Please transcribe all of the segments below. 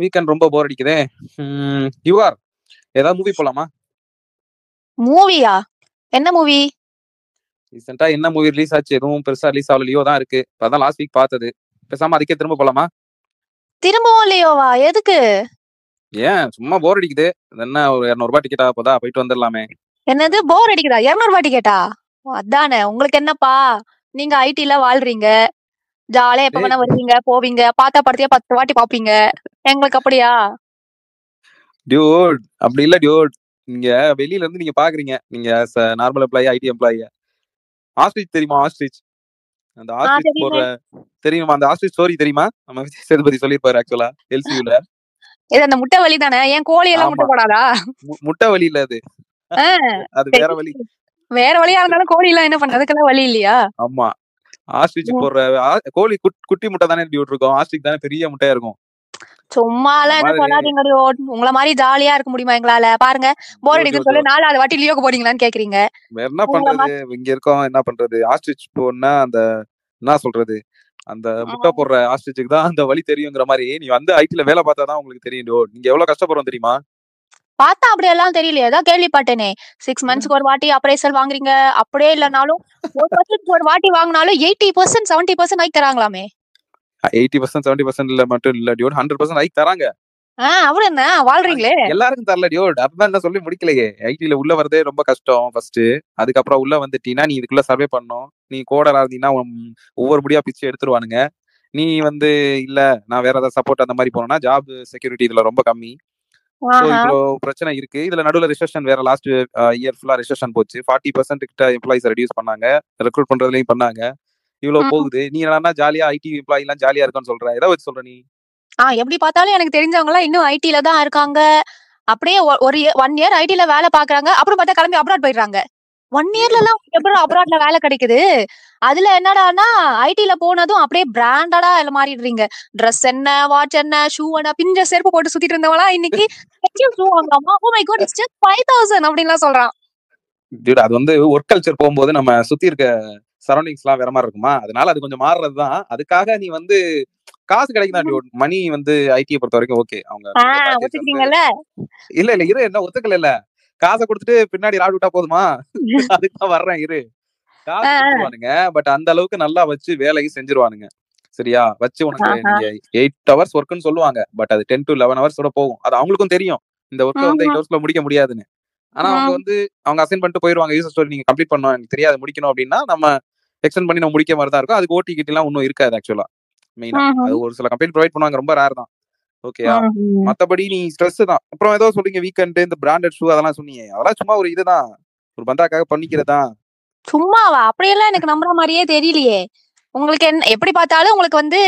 Weekend ரொம்ப போர் அடிக்குதே. You are ஏதாவது movie போலாமா? மூவியா என்ன மூவி ரீசெண்டா என்ன மூவி ரிலீஸ் ஆச்சு? எதுவும் பெருசா ரிலீஸ் ஆகல. லியோ தான் இருக்கு. அதான் லாஸ்ட் வீக் பார்த்தது. பேசாம அதுக்கே திரும்ப போலாமா? திரும்பவும் லியோவா எதுக்கு? ஏன்? சும்மா போர் அடிக்குது. என்ன ஒரு இரநூறுபா டிக்கெட்டா போதா? போயிட்டு வந்துடலாமே. என்னது? போர் அடிக்குதா? இருநூறு ரூபாய் டிக்கெட்டா அதானே. உங்களுக்கு என்னப்பா? நீங்க ஐடில வாழ்றீங்க. ஜாலியா எப்ப. வேணா வருவீங்க போவீங்க. பார்த்தா படத்தையே பத்து வாட்டி பாப்பீங்க எங்களுக்கு அப்படியா? டியூட் அப்படி இல்ல டியூட் நீங்க வெளியில இருந்து நீங்க பாக்குறீங்க. நீங்க normal employee IT employee ostrich தெரியுமா ஆஸ்ட்ரிச் அந்த ஆஸ்ட்ரிச். போடுற தெரியுமா அந்த ஆஸ்ட்ரிச் ஸ்டோரி தெரியுமா? நம்ம விஜய் சேதுபதி சொல்லியிருப்பாரு ஆக்சுவலா எல்சியூல இது அந்த முட்டை வலி தானே? ஏன் கோழி எல்லாம் முட்டை. போடாதா? முட்டை வலி இல்ல அது. அது வேற வழி வேற வழியா இருந்தாலும் கோழி எல்லாம் என்ன பண்றதுக்கெல்லாம் வழி இல்லையா? ஆமா. ஆஸ்ட்ரிச். போடுற கோழி குட்- குட்டி முட்டை தானே டியூட் இருக்கும். ஆஸ்ட்ரிச் தானே பெரிய முட்டையா இருக்கும். சும்மா எல்லாம் என்ன மாதிரி- சொல்லாதீங்க. உங்கள மாதிரி ஜாலியா இருக்க முடியுமா எங்களால? பாருங்க போர் அடிக்குதுன்னு சொல்லி நாலாவது வாட்டி லியோக்கு போறீங்களான்னு கேக்குறீங்க. என்ன பண்றது? இங்க இருக்கோம் என்ன பண்றது? ஆஸ்ட்ரிச் போனா அந்த என்ன சொல்றது? அந்த முட்டை போடுற ஆஸ்ட்ரிச்சுக்கு தான் அந்த வழி தெரியுங்கிற மாதிரி நீ வந்து ஐடில வேலை பார்த்தா தான் உங்களுக்கு தெரியும். நீங்க எவ்வளவு கஷ்டப்படுறோம் தெரியுமா? பார்த்தா அப்படி எல்லாம் தெரியலையே ஏதோ கேள்விப்பட்டேனே. சிக்ஸ் மந்த்ஸ்க்கு ஒரு வாட்டி அப்ரைசல் வாங்குறீங்க அப்படியே இல்லைனாலும் ஒரு வருஷத்துக்கு ஒரு வாட்டி வாங்கினாலும் eighty percent seventy percent hike தராங்களாமே. Eighty percent seventy பர்சன்ட்ல மட்டும் இல்ல டியோட் ஹண்ட்ரட் பர்சன்ட் ஹைக் தராங்க. அப்படி என்ன வாழ்றீங்களே? எல்லாருக்கும் தரல டியோட் அதுதான் என்ன சொல்லி முடிக்கலையே. ஐடில உள்ள வரதே ரொம்ப கஷ்டம் ஃபர்ஸ்ட் அதுக்கப்புறம் உள்ள வந்துட்டீங்கன்னா நீ இதுக்குள்ள சர்வே பண்ணணும். நீ கோடரா இருந்தீங்கன்னா ஒவ்வொரு முடியா பிச்சு எடுத்துருவானுங்க. நீ வந்து இல்ல நான் வேற ஏதாவது சப்போர்ட் அந்த மாதிரி போனோம்னா ஜாப் செக்யூரிட்டி இதுல ரொம்ப கம்மி. இவ்வளோ பிரச்சனை இருக்கு. இதுல நடுவுல ரிசெஷன் வேற லாஸ்ட் இயர் ஃபுல்லா ரிசெஷன் போச்சு. ஃபார்ட்டி பர்சன்ட் கிட்ட எம்ப்ளாயிஸ் ரெடியூஸ் பண்ணாங்க. ரெக்ரூட் பண்றதுலயும் பண்ணாங்க. இவ்வளவு. போகுது. நீ என்னன்னா ஜாலியா ஐடி எம்ப்ளாயி எல்லாம் ஜாலியா இருக்குன்னு சொல்ற? எதை வச்சு சொல்ற நீ? ஆஹ் எப்படி பார்த்தாலும் எனக்கு தெரிஞ்சவங்க எல்லாம் இன்னும் ஐடில தான் இருக்காங்க. அப்படியே ஒரு ஒன் இயர் ஐடில வேலை பாக்குறாங்க அப்புறம் பார்த்தா கிளம்பி அப்ராட் போயிடுறாங்க. ஒன் இயர்ல எல்லாம் எப்படி அப்ராட்ல வேலை கிடைக்குது? அதுல என்னடான்னா ஐடில போனதும் அப்படியே பிராண்டடா எல்லாம் மாறிடுறீங்க. ட்ரெஸ் என்ன வாட்ச் என்ன ஷூ என்ன பிஞ்ச செருப்பு போட்டு சுத்திட்டு இருந்தவங்களா இன்னைக்கு ஷூ வாங்கலாமா ஓ my God it's just five thousand அப்படின்லாம் சொல்றான். அது வந்து ஒர்க் கல்ச்சர் போகும்போது நம்ம சுத்தி இருக்க சரௌண்டிங்ஸ் எல்லாம் வேற மாதிரி இருக்குமா? அதனால அது கொஞ்சம் மாறுறதுதான். அதுக்காக நீ வந்து காசு டியூட் மணி வந்து ஐடியை பொறுத்த வரைக்கும் ஓகே அவங்க இல்ல இல்ல இரு என்ன ஒத்துக்கல இல்ல. காசை கொடுத்துட்டு பின்னாடி ராடு விட்டா போதுமா? அதுக்கு தான் வர்றேன் இரு. காசு. கொடுத்துருவானுங்க பட் அந்த அளவுக்கு நல்லா வச்சு வேலையும் செஞ்சிருவானுங்க. சரியா? வச்சு உனக்கு எயிட் ஹவர்ஸ் ஒர்க்னு சொல்லுவாங்க பட் அது டென் டு லெவன் ஹவர்ஸோட போகும். அது அவங்களுக்கும் தெரியும். இந்த ஒர்க்கை வந்து எயிட் ஹவர்ஸ்ல முடிக்க முடியாதுன்னு. ஆனா அவங்க. வந்து அவங்க அசைன் பண்ணிட்டு போயிருவாங்க யூசர் ஸ்டோரி நீங்க கம்ப்ளீட் எனக்கு தெரியாது முடிக்கணும் அப்படின்னா நம்ம எக்ஸ்டெண்ட் பண்ணி நம்ம முடிக்க மாதிரி தான் இருக்கும். அதுக்கு ஓடி கிட்டலாம் ஒன்றும் இருக்காது ஆக்சுவலா மெயினா. அது ஒரு சில கம்பெனி ப்ரொவைட் பண்ணுவாங்க ரொம்ப ரேர் தான். ஓகேயா. மத்தபடி நீ ஸ்ட்ரெஸ் தான். அப்புறம் ஏதோ சொல்றீங்க வீக்கெண்ட் இந்த பிராண்டட் ஷூ அதெல்லாம் சொன்னீங்க. அதெல்லாம் சும்மா ஒரு இதுதான். ஒரு பந்தாக்காக பண்ணிக்கிறதா? சும்மாவா? அப்படியெல்லாம் எனக்கு நம்புற மாதிரியே தெரியலையே. உங்களுக்கு என்ன எப்படி பார்த்தாலும் உங்களுக்கு வந்து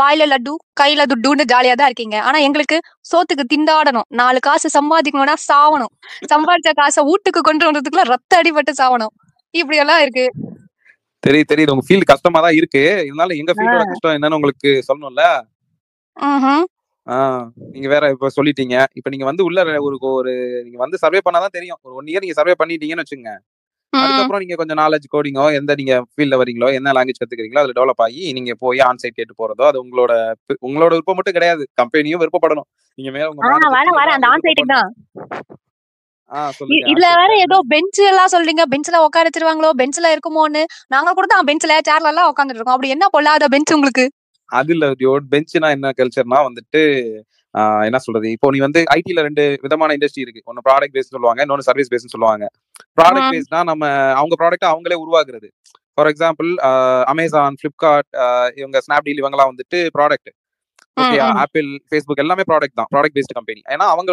வாயில லட்டு கையில துட்டுன்னு ஜாலியா தான் இருக்கீங்க. ஆனா எங்களுக்கு சோத்துக்கு திண்டாடணும். நாலு காசு சம்பாதிக்கணும்னா சாவணும். சம்பாதிச்ச காசை வீட்டுக்கு கொண்டு வந்ததுக்குள்ள ரத்த அடிபட்டு சாவணும். இப்படி எல்லாம் இருக்கு. தெரியுது தெரியுது. உங்க ஃபீல்டு கஷ்டமா தான் இருக்கு. இருந்தாலும் எங்க ஃபீல்டோட கஷ்டம் என்னன்னு உங்களுக்கு சொல்லணும்ல? நீங்க வேற இப்ப சொல்லிட்டீங்க. இப்ப நீங்க வந்து உள்ள ஒரு ஒரு நீங்க வந்து சர்வே பண்ணாதான் தெரியும். ஒரு ஒன் இயர் நீங்க சர்வே பண்ணிட்டீங்கன்னு வச்சுங்க. அதுக்கப்புறம் நீங்க கொஞ்சம் நாலேஜ் கோடிங்கோ எந்த நீங்க ஃபீல்ட்ல வரீங்களோ என்ன லாங்குவேஜ் கத்துக்கிறீங்களோ அதுல டெவலப் ஆகி நீங்க போய் ஆன் சைட் கேட்டு போறதோ அது உங்களோட உங்களோட விருப்பம் மட்டும் கிடையாது. கம்பெனியும் விருப்பப்படணும். நீங்க மேல உங்க இதுல வேற. ஏதோ பெஞ்ச் எல்லாம் சொல்றீங்க. பெஞ்ச்ல உட்கார வச்சிருவாங்களோ? பெஞ்ச்ல இருக்குமோன்னு? நாங்க கூட தான் பெஞ்ச்ல சேர்ல எல்லாம் உட்காந்துட்டு இருக்கோம். அப்படி என்ன பொல்லாத பெஞ்ச் உங்களுக்கு? அது இல்ல பெஞ்ச்னா என்ன கல்ச்சர்னா வந்துட்டு என்ன சொல்றது? இப்போ நீ வந்து ஐடில ரெண்டு விதமான இண்டஸ்ட்ரி இருக்கு. ஒன்னு ப்ராடக்ட் பேஸ் சொல்லுவாங்க இன்னொன்னு சர்வீஸ் பேஸ்னு சொல்லுவாங்க. ப்ராடக்ட். பேஸ்னா நம்ம அவங்க ப்ராடக்ட் அவங்களே உருவாக்குறது. ஃபார் எக்ஸாம்பிள் அமேசான் பிளிப்கார்ட் இவங்க ஸ்னாப்டீல் இவங்கலாம் வந்துட்டு ப்ராடக்ட் ஓகே. ஆப்பிள் ஃபேஸ்புக் எல்லாமே ப்ராடக்ட் தான். ப்ராடக்ட் பேஸ்ட் கம்பெனி ஏன்னா அவங்க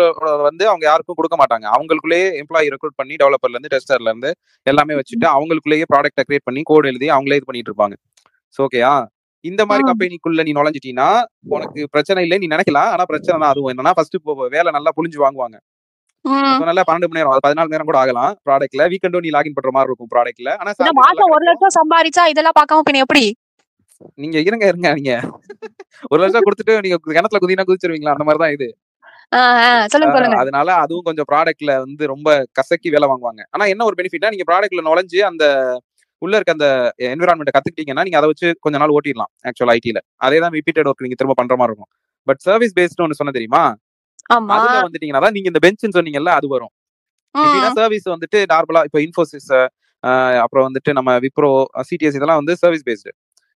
வந்து அவங்க யாருக்கும் கொடுக்க மாட்டாங்க. அவங்களுக்குள்ளேயே எம்ப்ளாயி ரெக்ரூட் பண்ணி டெவலப்பர்ல இருந்து டெஸ்டர்ல இருந்து எல்லாமே வச்சுட்டு அவங்களுக்குள்ளேயே ப்ராடக்ட்டை கிரியேட் பண்ணி கோட் எழுதி அவங்களே இது பண்ணிட்டு இருப்பாங்க. ஸோ ஓகேயா இந்த மாதிரி. கம்பெனிக்குள்ள நீ நுழைஞ்சிட்டீங்கன்னா உனக்கு பிரச்சனை இல்லை நீ நினைக்கலாம். ஆனா பிரச்சனை தான் அதுவும் என்னன்னா ஃபர்ஸ்ட் வேலை நல்லா புளிஞ்சு வாங்குவாங்க. நல்லா பன்னெண்டு மணி நேரம் பதினாலு நேரம் கூட ஆகலாம் ப்ராடக்ட்ல வீக்கெண்டும் நீ லாகின் பண்ற மாதிரி இருக்கும் ப்ராடக்ட்ல ஆனா மாசம் ஒரு. லட்சம் சம்பாதிச்சா இதெல்லாம் பார்க்காம பின்ன எப்படி? நீங்க இருங்க இருங்க நீங்க. ஒரு லட்சம் கொடுத்துட்டு நீங்க கிணத்துல குதினா குதிச்சிருவீங்களா? அந்த மாதிரி தான் இது அதனால அதுவும் கொஞ்சம் ப்ராடக்ட்ல வந்து ரொம்ப கசக்கி வேலை வாங்குவாங்க. ஆனா என்ன ஒரு பெனிஃபிட்னா நீங்க ப்ராடக்ட்ல நுழைஞ்சு அந்த உள்ள இருக்க அந்த என்விரான்மெண்ட் கத்துக்கிட்டீங்கன்னா நீங்க அதை வச்சு கொஞ்ச நாள் ஓட்டிடலாம் ஆக்சுவல் ஐடில அதே தான் ரிப்பீட்டட் ஒர்க் நீங்க திரும்ப பண்ற மாதிரி இருக்கும். பட் சர்வீஸ் பேஸ்டு ஒன்னு சொன்ன தெரியுமா? அதுல வந்துட்டீங்கன்னா நீங்க இந்த பெஞ்சுன்னு சொன்னீங்கல்ல அது வரும். சர்வீஸ் வந்துட்டு நார்மலா இப்போ இன்ஃபோசிஸ் அப்புறம் வந்துட்டு நம்ம விப்ரோ சிடிஎஸ் இதெல்லாம் வந்து சர்வீஸ் பேஸ்டு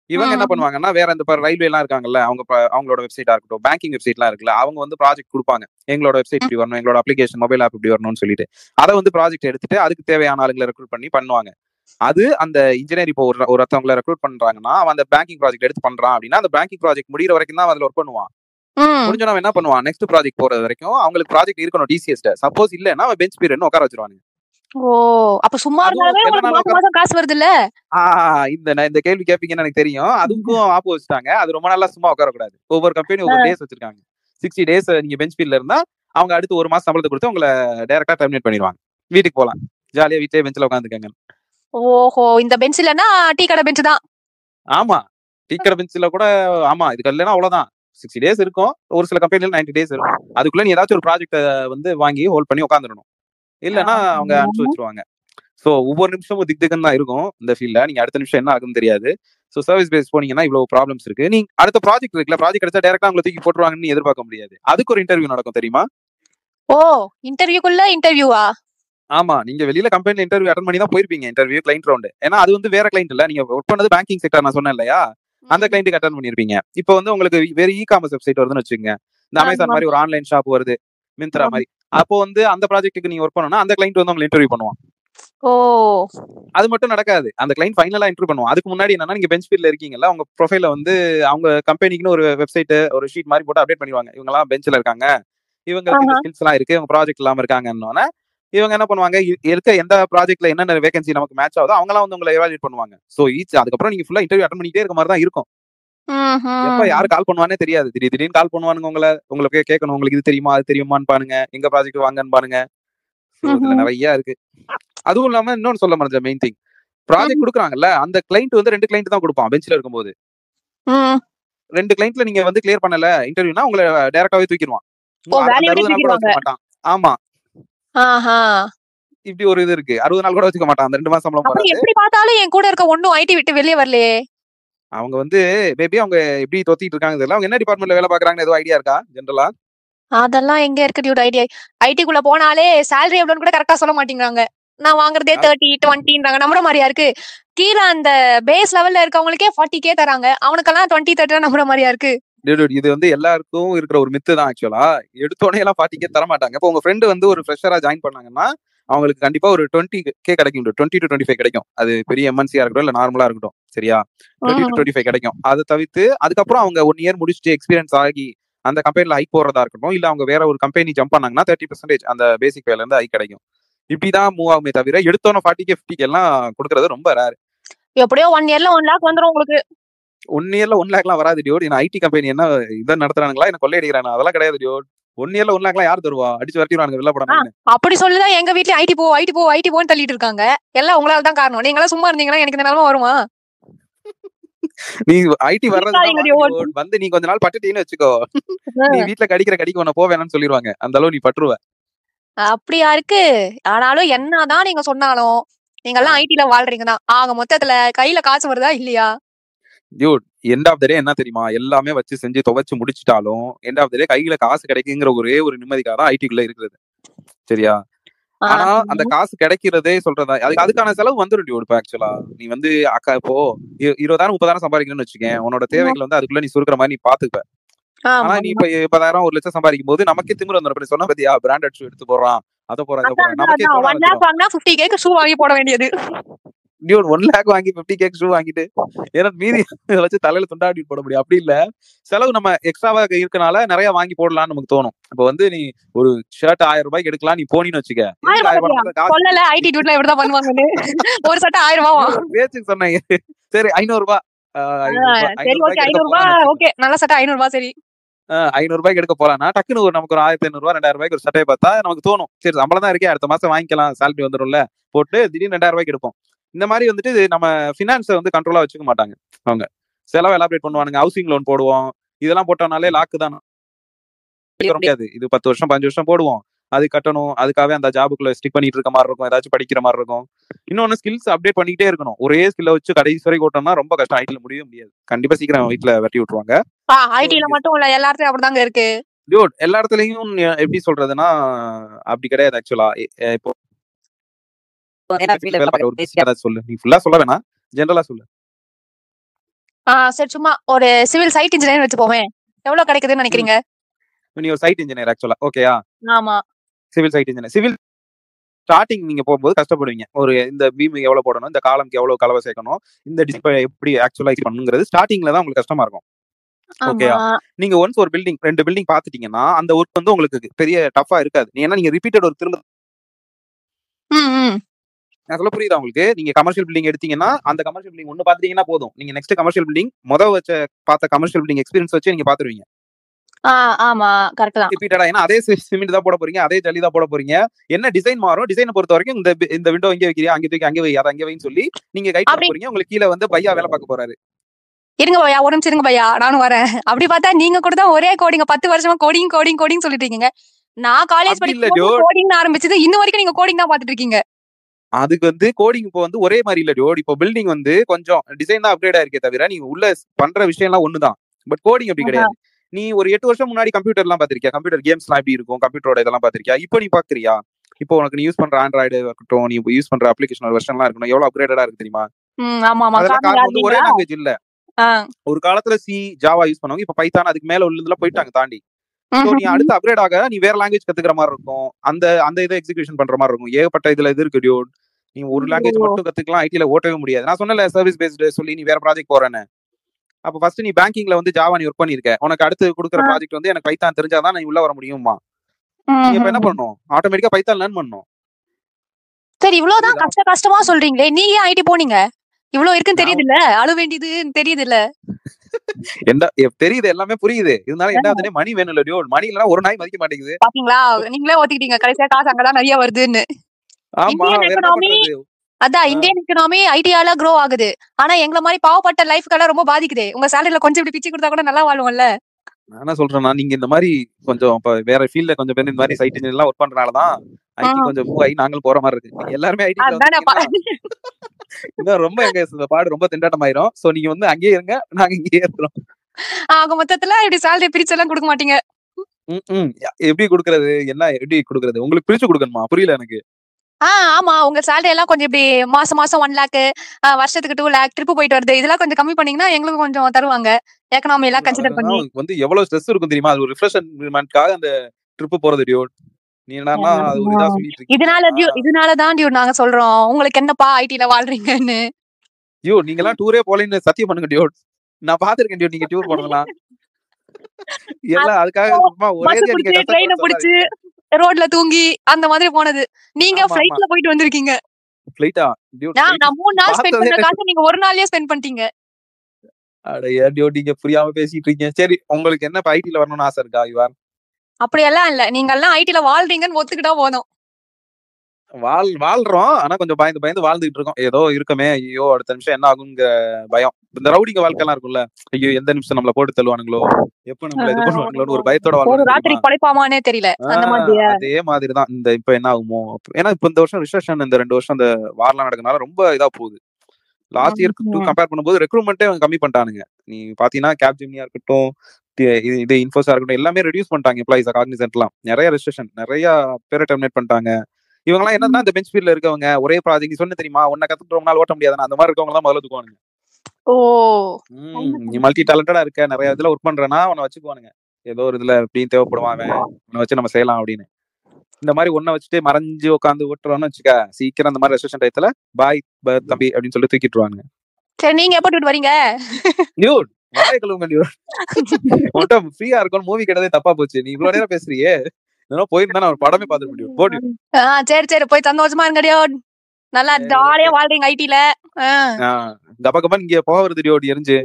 இவங்க என்ன. பண்ணுவாங்கன்னா வேற இந்த ரயில்வே எல்லாம் இருக்காங்கல்ல அவங்க அவங்களோட வெப்சைட்டா இருக்கட்டும் பேங்கிங் வெப்சைட்லாம் இருக்குல்ல அவங்க வந்து ப்ராஜெக்ட் கொடுப்பாங்க. எங்களோட வெப்சைட் இப்படி வரணும் எங்களோட அப்ளிகேஷன் மொபைல் ஆப் இப்படி வரணும்னு சொல்லிட்டு. அதை வந்து ப்ராஜெக்ட் எடுத்துட்டு அதுக்கு தேவையான ஆளுங்களை ரெக்ரூட் பண்ணி பண்ணுவாங்க. அது அந்த இன்ஜினியர் இப்போ ஒரு ஒரு ஒருத்தவங்களை ரெக்ரூட் பண்றாங்கன்னா அவன் அந்த பேங்கிங் ப்ராஜெக்ட் எடுத்து பண்றான் அப்படின்னா அந்த பேங்கிங் ப்ராஜெக்ட் முடியிற வரைக்கும் தான் அதுல ஒர்க் பண்ணுவான். முடிஞ்சவன் என்ன பண்ணுவான்? நெக்ஸ்ட் ப்ராஜெக்ட் போறது வரைக்கும் அவங்களுக்கு ப்ராஜெக்ட் இருக்கணும் டிசிஎஸ்ட சப்போஸ் இல்லைன்னா அவன் பெஞ்ச் பீரியட்னு உட்கார வச்சிருவாங்க ஓ அப்ப சும்மா இருந்தாலுமே உங்களுக்கு மாசம் காசு வருது இல்ல ஆஹ் இந்த இந்த கேள்வி கேட்பீங்கன்னு எனக்கு தெரியும். அதுக்கும் ஆப்பு வச்சுட்டாங்க. அது ரொம்ப நாளா சும்மா உட்காரக்கூடாது. ஒவ்வொரு கம்பெனி ஒவ்வொரு டேஸ் வச்சிருக்காங்க. சிக்ஸ்டி டேஸ் நீங்க பெஞ்ச் ஃபீல்ட்ல இருந்தா அவங்க அடுத்து ஒரு மாசம் சம்பளத்தை கொடுத்து உங்களை டைரக்டா டெர்மினேட் பண்ணிடுவாங்க. வீட்டுக்கு போலாம். ஜாலியா வீட்லயே பெஞ்சில் உட்காந்துக்கங்க. ஓஹோ இந்த பெஞ்ச் இல்லன்னா டீ கடை பெஞ்ச் தான். ஆமா. டீக்கடை பெஞ்சில் கூட ஆமா இதுக்கு இல்லைன்னா அவ்வளவுதான். சிக்ஸ்டி டேஸ் இருக்கும். ஒரு சில கம்பெனில நைன்டி டேஸ் இருக்கும். அதுக்குள்ள நீ ஏதாச்சும் ஒரு ப்ராஜெக்ட் வந்து வாங்கி ஹோல்ட் பண்ணி உட்காந்துடணும் இல்லைன்னா அவங்க அனுப்பிச்சு வச்சிருவாங்க. ஸோ ஒவ்வொரு நிமிஷமும் திக் திக்குன்னு தான் இருக்கும் இந்த ஃபீல்ட்ல நீங்க அடுத்த நிமிஷம் என்ன ஆகுன்னு தெரியாது. ஸோ சர்வீஸ் பேஸ் போனீங்கன்னா இவ்வளவு ப்ராப்ளம்ஸ் இருக்கு. நீங்க அடுத்த ப்ராஜெக்ட் இருக்குல்ல ப்ராஜெக்ட் கிடைச்சா டேரக்டா உங்களை தூக்கி போட்டுருவாங்கன்னு எதிர்பார்க்க முடியாது. அதுக்கு ஒரு இன்டர்வியூ நடக்கும் தெரியுமா? ஓ இன்டர்வியூக்குள்ள இன்டர்வியூவா ஆமா. நீங்க வெளியில கம்பெனில இன்டர்வியூ அட்டன் பண்ணி தான் போயிருப்பீங்க இன்டர்வியூ கிளைண்ட் ரவுண்டு ஏன்னா அது வந்து வேற கிளைண்ட் இல்ல. நீங்க ஒர்க் பண்ணது பேங்கிங் செக்டர் நான் சொன்னேன் இல்லையா? அந்த கிளைண்ட்டுக்கு அட்டன் பண்ணிருப்பீங்க. இப்போ வந்து உங்களுக்கு வேற இ காமர்ஸ் வெப்சைட் வருதுன்னு வச்சுக்கோங்க. இந்த அமேசான். மாதிரி ஒரு ஆன்லைன் ஷாப் வருது. மிந்த்ரா. மாதிரி. அப்போ வந்து அந்த ப்ராஜெக்ட்டுக்கு நீங்க ஒர்க் பண்ணணும்னா அந்த கிளைண்ட் வந்து உங்களை இன்டர்வியூ பண்ணுவான். ஓ. அது மட்டும் நடக்காது. அந்த கிளைண்ட் ஃபைனலா இன்டர்வியூ பண்ணுவோம் அதுக்கு முன்னாடி என்னன்னா நீங்க பெஞ்ச் ஃபீல்ட்ல இருக்கீங்கல்ல உங்க ப்ரொஃபைல வந்து அவங்க கம்பெனிக்குன்னு ஒரு வெப்சைட் ஒரு ஷீட் மாதிரி போட்டு அப்டேட் பண்ணிடுவாங்க. இவங்க எல்லாம் பெஞ்ச்ல இருக்காங்க. இவங்களுக்கு இந்த ஆஹா. ஸ்கில்ஸ் எல்லாம் இருக்கு. இவங்க ப்ராஜெக்ட் இல்லாம இருக்காங்கன்னு இவங்க என்ன பண்ணுவாங்க? இருக்க எந்த ப்ராஜெக்ட்ல என்னென்ன வேகன்சி நமக்கு மேட்ச் ஆகுதோ அவங்களாம் வந்து உங்களை எவாலுவேட் பண்ணுவாங்க. சோ ஈச் அதுக்கப்புறம் நீங்க ஃபுல்லா இன்டர்வியூ அட்டன் பண்ணிட்டே இருக்க மாதிரி தான் இருக்கும். எப்ப. யாரு கால் பண்ணுவானே தெரியாது. திடீர் திடீர்னு கால் பண்ணுவானுங்க உங்களை. உங்களுக்கு கேட்கணும் உங்களுக்கு இது தெரியுமா? அது தெரியுமான்னு பாருங்க. எங்க ப்ராஜெக்ட் வாங்கன்னு பாருங்க. இதுல. நிறைய இருக்கு. அதுவும் இல்லாம இன்னொன்னு சொல்ல மறந்த மெயின் திங் ப்ராஜெக்ட் கொடுக்குறாங்கல்ல அந்த கிளைண்ட் வந்து ரெண்டு கிளைண்ட் தான் கொடுப்பான் பெஞ்சில் இருக்கும்போது. ரெண்டு கிளைண்ட்ல நீங்க வந்து கிளியர் பண்ணல இன்டர்வியூனா உங்களை டைரக்டாவே தூக்கிடுவான். மாட்டான். ஆமா. இப்படி ஒரு இது இருக்கு. அறுபது நாள் கூட வச்சுக்க மாட்டான். அந்த ரெண்டு மாசம் சம்பளம் எப்படி பார்த்தாலும் என் கூட இருக்க ஒண்ணும் ஐடி விட்டு வெளியே வரலையே. அவங்க வந்து மேபி அவங்க எப்படி தொத்திட்டு இருக்காங்க தெரியல. அவங்க என்ன டிபார்ட்மெண்ட்ல வேலை பாக்குறாங்கன்னு ஏதோ ஐடியா இருக்கா ஜென்ரலா அதெல்லாம் எங்க இருக்கு டியூட் ஐடி ஐடிக்குள்ள போனாலே salary எவ்வளவுன்னு கூட கரெக்டா சொல்ல மாட்டேங்கிறாங்க. நான் வாங்குறதே தேர்ட்டி டுவெண்ட்டின்றாங்க நம்புற மாதிரியா இருக்கு. கீழே அந்த பேஸ் லெவல்ல இருக்கவங்களுக்கே ஃபார்ட்டி கே தராங்க. அவனுக்கெல்லாம் டுவெண்ட்டி தேர்ட்டி நம்புற மாதிரியா இருக்கு. இது வந்து எல்லாருக்கும் இருக்கிற ஒரு மித்து தான் ஆக்சுவலா எடுத்தோடனே எல்லாம் ஃபார்ட்டிக்கே தர மாட்டாங்க. இப்போ உங்க ஃப்ரெண்டு வந்து ஒரு ஃப்ரெஷரா ஜாயின் பண்ணாங்கன்னா அவங்களுக்கு கண்டிப்பா ஒரு டுவெண்ட்டி கே கிடைக்கும். டுவெண்ட்டி டு டுவெண்ட்டி ஃபைவ் கிடைக்கும். அது பெரிய எம்என்சியா இருக்கட்டும் இல்ல நார்மலா இருக்கட்டும். சரியா? டுவெண்ட்டி டு டுவெண்ட்டி ஃபைவ் கிடைக்கும். அதை தவிர்த்து அதுக்கப்புறம் அவங்க ஒன் இயர் முடிச்சுட்டு எக்ஸ்பீரியன்ஸ் ஆகி அந்த கம்பெனில ஹைக் போறதா இருக்கட்டும் இல்ல அவங்க வேற ஒரு கம்பெனி ஜம்ப் பண்ணாங்கன்னா தேர்ட்டி பர்சன்டேஜ் அந்த பேசிக் வேல இருந்து ஹைக் கிடைக்கும். இப்படிதான் மூவ் ஆகுமே தவிர எடுத்தோன்னே ஃபார்ட்டி கே ஃபிஃப்டி எல்லாம் கொடுக்கறது ரொம்ப ரேர் எப்படியோ ஒன் இயர்ல ஒன் லாக் வந்துரும் உங்களுக்கு. ஒன் இயர்ல ஒன் லேக்லாம் வராது டியோட். என்ன ஐடி கம்பெனி என்ன இதை நடத்துறானுங்களா? என்ன கொள்ளையடிக்கிறாங்க அதெல்லாம் கிடையாது டியோட். ஒன் இயர்ல ஒன் லேக்லாம் யார் தருவா? அடிச்சு வரட்டிடுவாங்க வெளில போடாம அப்படி சொல்லிதான் எங்க வீட்லயும் ஐடி போ ஐடி போ ஐடி போன்னு தள்ளிட்டு இருக்காங்க. எல்லாம் உங்களால தான் காரணம். நீங்க எல்லாம் சும்மா இருந்தீங்கன்னா எனக்கு இந்த நிலைமை வருமா? நீ ஐடி வர்றது. வந்து நீ கொஞ்ச நாள் பட்டுட்டீன்னு வச்சுக்கோ. நீ வீட்ல கடிக்கிற கடிக்கு உன்ன போ வேணாம்னு சொல்லிடுவாங்க அந்த அளவு நீ பட்டுருவ. அப்படியா இருக்கு. ஆனாலும் என்னதான் நீங்க சொன்னாலும் நீங்க எல்லாம் ஐடில வாழ்றீங்க தான் ஆக மொத்தத்துல கையில காசு வருதா இல்லையா? Dude end of the day என்ன தெரியுமா? எல்லாமே வச்சு செஞ்சு துவைச்சு முடிச்சிட்டாலும் எண்ட் ஆஃப் த டே கையில காசு கிடைக்குங்கிற ஒரே ஒரு நிம்மதிக்காக தான் ஐடிக்குள்ள இருக்கிறது. சரியா? ஆனா அந்த காசு கிடைக்கிறதே சொல்றதா அதுக்கு அதுக்கான செலவு வந்துடும் இப்போ ஆக்சுவலா நீ வந்து அக்கா இப்போ இருபதாயிரம் முப்பதாயிரம் சம்பாதிக்கணும்னு வச்சுக்கேன். உன்னோட தேவைகள் வந்து அதுக்குள்ள நீ சுருக்கிற மாதிரி நீ பாத்துப்ப ஆனா நீ இப்ப முப்பதாயிரம் ஒரு லட்சம் சம்பாதிக்கும் போது நமக்கே திமிரு வந்துடும் சொன்ன பத்தியா? பிராண்டட் ஷூ எடுத்து போடுறான். அதை போறான் நமக்கே ஷூ வாங்கி போட வேண்டியது. டியூட் ஒன் லேக் வாங்கி பிப்டி கேக் ஷூ வாங்கிட்டு ஏன்னா மீதி இதை வச்சு தலையில துண்டாடி போட முடியும். அப்படி இல்ல. செலவு நம்ம எக்ஸ்ட்ராவா இருக்கனால நிறைய வாங்கி போடலாம்னு நமக்கு தோணும். இப்ப வந்து நீ ஒரு ஷர்ட் ஆயிரம் ரூபாய்க்கு எடுக்கலாம் நீ போனின்னு வச்சுக்க. ரூபாய் ஒரு சட்டை ஆயிரம் பேச்சுக்கு சொன்னேன். சரி ஐநூறு ரூபாய். ஐநூறு ரூபாய். சரி ஐநூறு ஓகே ரூபாய்க்கு எடுக்க ரூபாய் போலாம்னு ஓகே நல்ல சட்டை ஐநூறு ரூபாய் சரி. ஆஹ் ஐநூறு ரூபாய்க்கு எடுக்க போலாம்னா டக்குனு ஒரு நமக்கு ஒரு ஆயிரத்தி ஐநூறு ரூபாய் ரெண்டாயிரம் ரூபாய்க்கு ஒரு சட்டையை பார்த்தா நமக்கு தோணும். சரி சம்பளம் தான் இருக்கே அடுத்த மாசம் வாங்கிக்கலாம் சேலரி வந்துரும்ல போட்டு திடீர்னு ரெண்டாயிரம் ரூபாய்க்கு எடுப்போம். இந்த மாதிரி வந்துட்டு நம்ம ஃபினான்ஸை வந்து கண்ட்ரோலா வச்சுக்க மாட்டாங்க. அவங்க செலவு எலாபரேட் பண்ணுவானுங்க. ஹவுசிங் லோன் போடுவோம். இதெல்லாம் போட்டோம்னாலே லாக்கு தான். முடியாது இது பத்து வருஷம் பதினஞ்சு வருஷம் போடுவோம். அது கட்டணும். அதுக்காகவே அந்த ஜாபுக்குள்ள ஸ்டிக் பண்ணிட்டு இருக்க மாதிரி இருக்கும். ஏதாச்சும் படிக்கிற மாதிரி இருக்கும். இன்னொன்னு ஸ்கில்ஸ் அப்டேட் பண்ணிக்கிட்டே இருக்கணும். ஒரே ஸ்கில்ல வச்சு கடைசி வரைக்கும் ஓட்டோம்னா ரொம்ப கஷ்டம். ஐடில முடியவே முடியாது. கண்டிப்பா சீக்கிரம் வீட்டுல வெட்டி விட்டுருவாங்க. ஐடில மட்டும் இல்ல எல்லா இடத்துலயும் அப்படிதாங்க இருக்கு. டியூட் எல்லா இடத்துலயும் எப்படி சொல்றதுன்னா அப்படி கிடையாது ஆக்சுவலா இப்போ வேலை பார்க்குற ஒரு basic ஏதாச்சும் சொல்லு. நீ ஃபுல்லா சொல்ல வேணாம். ஜென்ரலா சொல்லு. ஆ சரி சும்மா ஒரு சிவில் சைட் இன்ஜினியர் வச்சுப்போமே எவ்வளவு கிடைக்குதுன்னு நினைக்கிறீங்க? நீ ஒரு சைட் இன்ஜினியர் ஆக்சுவலா ஓகேயா ஆமா. Civil site engineer civil starting நீங்க போகும்போது கஷ்டப்படுவீங்க. ஒரு இந்த பீம் எவ்வளவு போடணும் இந்த காலம்க்கு எவ்வளவு கலவை சேர்க்கணும் இந்த டிஸ்பிளே எப்படி ஆக்சுவலா பண்ணுங்கிறது ஸ்டார்டிங்ல தான் உங்களுக்கு கஷ்டமா இருக்கும். ஆமா. நீங்க ஒன்ஸ் ஒரு பில்டிங் ரெண்டு பில்டிங் பாத்துட்டீங்கன்னா அந்த ஒர்க் வந்து உங்களுக்கு பெரிய டஃபா இருக்காது. நீ ஏன்னா நீங்க ரிப்பீட்டட் ஒரு திரும்ப. நான் சொல்ல புரியுதா உங்களுக்கு? நீங்க கமர்ஷியல் பில்டிங் எடுத்தீங்கன்னா அந்த கமர்ஷியல் பில்டிங் ஒன்னு பாத்தீங்கன்னா போதும். நீங்க நெக்ஸ்ட் கமர்ஷியல் பில்டிங் முத வச்ச பார்த்த கமர்ஷியல் பில்டிங் எக்ஸ்பீரியன்ஸ் வச்சு நீங்க பாத்துருவீங்க. ஆமா. கரெக்ட் தான். ரிப்பீட்டடா ஏன்னா அதே சிமெண்ட் தான் போட போறீங்க அதே ஜல்லி தான் போட போறீங்க. என்ன டிசைன் மாறும்? டிசைனை பொறுத்த வரைக்கும் இந்த இந்த விண்டோ இங்கே வைக்கிறியா? அங்கே தூக்கி அங்கே வை அதை அங்கே வைன்னு சொல்லி நீங்க கைட் பண்ண போறீங்க. உங்களுக்கு கீழே வந்து பையா வேலை பார்க்க போறாரு. இருங்க பையா ஒரு நிமிஷம் இருங்க பையா நானும் வரேன். அப்படி பார்த்தா நீங்க கூட தான் ஒரே கோடிங்க பத்து வருஷமா கோடிங் கோடிங் கோடிங் சொல்லிட்டு இருக்கீங்க. நான் காலேஜ் படிக்கும் கோடிங் ஆரம்பிச்சது இன்ன வரைக்கும் நீங்க கோடிங் தான் பாத்துட்டு இருக்கீங்க. அதுக்கு வந்து கோடிங் இப்போ வந்து ஒரே மாதிரி இல்ல டியோட் இப்போ பில்டிங் வந்து கொஞ்சம் டிசைன் தான் அப்கிரேட் ஆயிருக்கே தவிர நீங்க உள்ள பண்ற விஷயம் எல்லாம் ஒண்ணுதான். பட் கோடிங் அப்படி கிடையாது. நீ ஒரு எட்டு வருஷம் முன்னாடி கம்ப்யூட்டர் எல்லாம் பாத்திருக்கியா கம்ப்யூட்டர் கேம்ஸ்லாம் எப்படி இருக்கும்? கம்ப்யூட்டரோட இதெல்லாம் பாத்திருக்கியா இப்போ நீ பாக்குறியா இப்போ உனக்கு நீ யூஸ் பண்ற ஆண்ட்ராய்டு இருக்கட்டும் நீ யூஸ் பண்ற அப்ளிகேஷன் வெர்ஷன்லாம் இருக்கணும். எவ்வளவு அப்கிரேடடா இருக்கு தெரியுமா? வந்து ஒரே லாங்குவேஜ் இல்ல. ஒரு காலத்துல சி ஜாவா யூஸ் பண்ணுவாங்க இப்ப பைத்தான் அதுக்கு மேல உள்ளதுல போயிட்டாங்க தாண்டி. ஸோ. நீ அடுத்து அப்கிரேட் ஆக நீ வேற லாங்குவேஜ் கத்துக்கிற மாதிரி இருக்கும். அந்த அந்த இதை எக்ஸிகியூஷன் பண்ற மாதிரி இருக்கும். ஏகப்பட்ட இதுல இது இருக்கு டியூட் நீ ஒரு லாங்குவேஜ். மட்டும் கத்துக்கலாம் ஐடில ஓட்டவே முடியாது. நான் சொன்னல சர்வீஸ் பேஸ்டு சொல்லி நீ வேற ப்ராஜெக்ட் போறேன்னு. அப்ப ஃபர்ஸ்ட் நீ பேங்கிங்ல வந்து ஜாவா நீ ஒர்க் பண்ணிருக்க. உனக்கு அடுத்து கொடுக்குற. ப்ராஜெக்ட் வந்து எனக்கு பைத்தான் தெரிஞ்சாதான் நீ உள்ள வர முடியுமா நீ இப்ப என்ன ம்ஹும். பண்ணணும் ஆட்டோமேட்டிக்கா பைத்தான் லேர்ன் பண்ணணும் சரி இவ்வளவுதான்? கஷ்ட கஷ்டமா சொல்றீங்களே. நீங்க ஏன் ஐடி போனீங்க? இவ்வளவு இருக்குன்னு தெரியுது இல்ல அழு வேண்டியது தெரியுது இல்ல என்ன தெரியுது எல்லாமே புரியுது. இருந்தாலும் என்ன மணி வேணும்ல டியோட் மணி இல்லைன்னா ஒரு நாய் மதிக்க மாட்டேங்குது. பாத்தீங்களா? நீங்களே ஒத்துக்கிட்டீங்க. கடைசியா காசு அங்கதான் நிறைய வருதுன்னு. அதான் இந்தியன் எக்கனாமி ஐடியால க்ரோ ஆகுது. ஆனா எங்கள மாதிரி பாவப்பட்ட லைஃப்க்கெல்லாம் ரொம்ப பாதிக்குது. உங்க சேலரில கொஞ்சம் இப்படி பிச்சு கொடுத்தா கூட நல்லா வாழ்வோம்ல? நான் என்ன சொல்றேன்னா நீங்க இந்த மாதிரி கொஞ்சம் வேற ஃபீல்ட்ல கொஞ்சம் பேர் இந்த மாதிரி சைட் எல்லாம் ஒர்க் பண்றனாலதான் ஐடி. கொஞ்சம் மூவ் ஆகி நாங்கள் போற மாதிரி இருக்கு. எல்லாருமே ஐடி இன்னும் ரொம்ப எங்க இந்த பாடு ரொம்ப திண்டாட்டம் ஆயிரும் சோ நீங்க வந்து அங்கேயே இருங்க நாங்க இங்கேயே இருக்கிறோம். ஆக மொத்தத்துல இப்படி சேலரி பிரிச்சு எல்லாம் கொடுக்க மாட்டீங்க. ம், ம். எப்படி கொடுக்கறது? என்ன எப்படி கொடுக்கறது? உங்களுக்கு பிரிச்சு கொடுக்கணுமா? புரியல எனக்கு. ஆ ஆமா. உங்க சேலரி எல்லாம் கொஞ்சம் இப்படி மாசம் மாசம் ஒன் லேக் வருஷத்துக்கு டூ லேக் ட்ரிப் போயிட்டு வருது. இதெல்லாம் கொஞ்சம் கம்மி பண்ணீங்கன்னா எங்களுக்கு கொஞ்சம் தருவாங்க. எக்கனாமி எல்லாம் கன்சிடர் பண்ணி. வந்து எவ்வளவு ஸ்ட்ரெஸ் இருக்கும் தெரியுமா? அது ஒரு ரிஃப்ரெஷ்மெண்ட்காக அந்த ட்ரிப் போறது டியோட் இதனால டியூ இதனாலதான் டியூ நாங்க சொல்றோம். உங்களுக்கு என்னப்பா ஐடில வாழ்றீங்கன்னு? ஐயோ நீங்க எல்லாம் டூரே போலன்னு சத்தியம் பண்ணுங்க டியோட் நான் பாத்திருக்கேன் டியோட் நீங்க டூர் போனதெல்லாம். எல்லாம் அதுக்காக சும்மா ஒரே ட்ரெயின பிடிச்சு ரோட்ல தூங்கி அந்த மாதிரி போனது. நீங்க. ஃபிளைட்ல போயிட்டு வந்திருக்கீங்க. ஃபிளைட்டா டியோட் நான் மூணு நாள் ஸ்பெண்ட் பண்ற காசு நீங்க ஒரு நாள்லயே ஸ்பெண்ட் பண்ணிட்டீங்க. அட ஏன் டியோட் நீங்க புரியாம பேசிட்டு இருக்கீங்க. சரி உங்களுக்கு என்ன ஐடில வரணும்னு ஆசை இருக்கா யுவார் அப்படியெல்லாம் இல்ல. நீங்க எல்லாம் ஐடில வாழ்றீங்கன்னு ஒத்துக்கிட்டா போதும். வாழ் வாழ்றோம். ஆனா கொஞ்சம் பயந்து பயந்து வாழ்ந்துகிட்டு இருக்கோம். ஏதோ இருக்கமே ஐயோ அடுத்த நிமிஷம் என்ன ஆகுங்கிற பயம். இந்த ரவுடிங்க வாழ்க்கைலாம் இருக்கும்ல. ஐயோ எந்த நிமிஷம் நம்மள போட்டு தள்ளுவானுங்களோ? எப்ப நம்மள இது பண்ணுவாங்களோன்னு ஒரு பயத்தோட ஒரு வாழ்றோம் ராத்திரி தெரியுமா? பழைப்பாமானே தெரியல. அந்த ஆ, மாதிரி. அதே மாதிரிதான். இந்த இப்ப என்ன ஆகுமோ? ஏன்னா இப்ப இந்த வருஷம் ரிசர்ஷன் இந்த ரெண்டு வருஷம் இந்த வார்லாம் நடக்கனால ரொம்ப இதா போகுது. லாஸ்ட் இயர்க்கு. கம்பேர் பண்ணும்போது ரெக்ரூட்மெண்ட்டே கம்மி பண்ணிட்டானுங்க. நீ பாத்தீங்கன்னா கேப் ஜிம்னியா இருக்கட்டும் இது இது இன்ஃபோஸா இருக்கட்டும் எல்லாமே ரெடியூஸ் பண்ணிட்டாங்க எம்ப்ளாயிஸ் காக்னிசென்ட்லாம் நிறைய ரெஸ்ட்ரிக்ஷன் நிறைய பேரை டெர்மினேட் பண்ணிட்டாங்க. இவங்கலாம் என்னன்னா இந்த பெஞ்ச் ஃபீல்ட்ல இருக்கவங்க ஒரே ப்ராஜெக்ட் நீ சொன்ன தெரியுமா? உன்னை கத்துட்டு ரொம்ப நாள் ஓட்ட முடியாது அந்த மாதிரி இருக்கவங்க தான் முதல்ல தூக்குவானுங்க. ஓ. நீ மல்டி டேலண்டடா இருக்க நிறைய இதுல ஒர்க் பண்றேன்னா உன்னை வச்சுக்குவானுங்க. ஏதோ ஒரு இதுல எப்படியும் தேவைப்படுவான் அவன். உன்னை வச்சு நம்ம செய்யலாம் அப்படின்னு. இந்த மாதிரி ஒன்ன வச்சுட்டு மறைஞ்சு உட்காந்து ஓட்டுறோம்னு வச்சுக்க சீக்கிரம் அந்த மாதிரி ரெஸ்ட்ரிக்ஷன் டயத்துல பாய் தம்பி அப்படின்னு சொல்லி தூக்கிட்டுருவானுங்க சரி நீங்க எப்ப டியூட் வரீங்க? நியூட் வாய உன்கிட்ட ஃப்ரீயா இருக்கும் மூவி கிட்டதே தப்பா போச்சு. நீ இவ்வளவு நேரம் பேசுறியே. இதெல்லாம் போயிருந்தா நான் ஒரு படமே பார்த்துக்க முடியும். போடி. சரி சரி. போய் சந்தோஷமா இருங்க டியோட் நல்லா ஜாலியா வாழ்றீங்க ஐடில. கப்ப கப்பா இங்க போக வருது டியோட் எரிஞ்சு.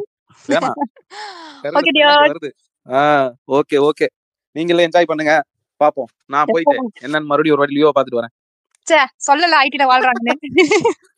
Okay okay. நீங்களே என்ஜாய் பண்ணுங்க. பாப்போம். நான் போயிட்டு என்னன்னு மறுபடியும் ஒரு வாட்டி லியோ பாத்துட்டு வரேன். சொல்லல ஐடில வாழ்றாங்கன்னு.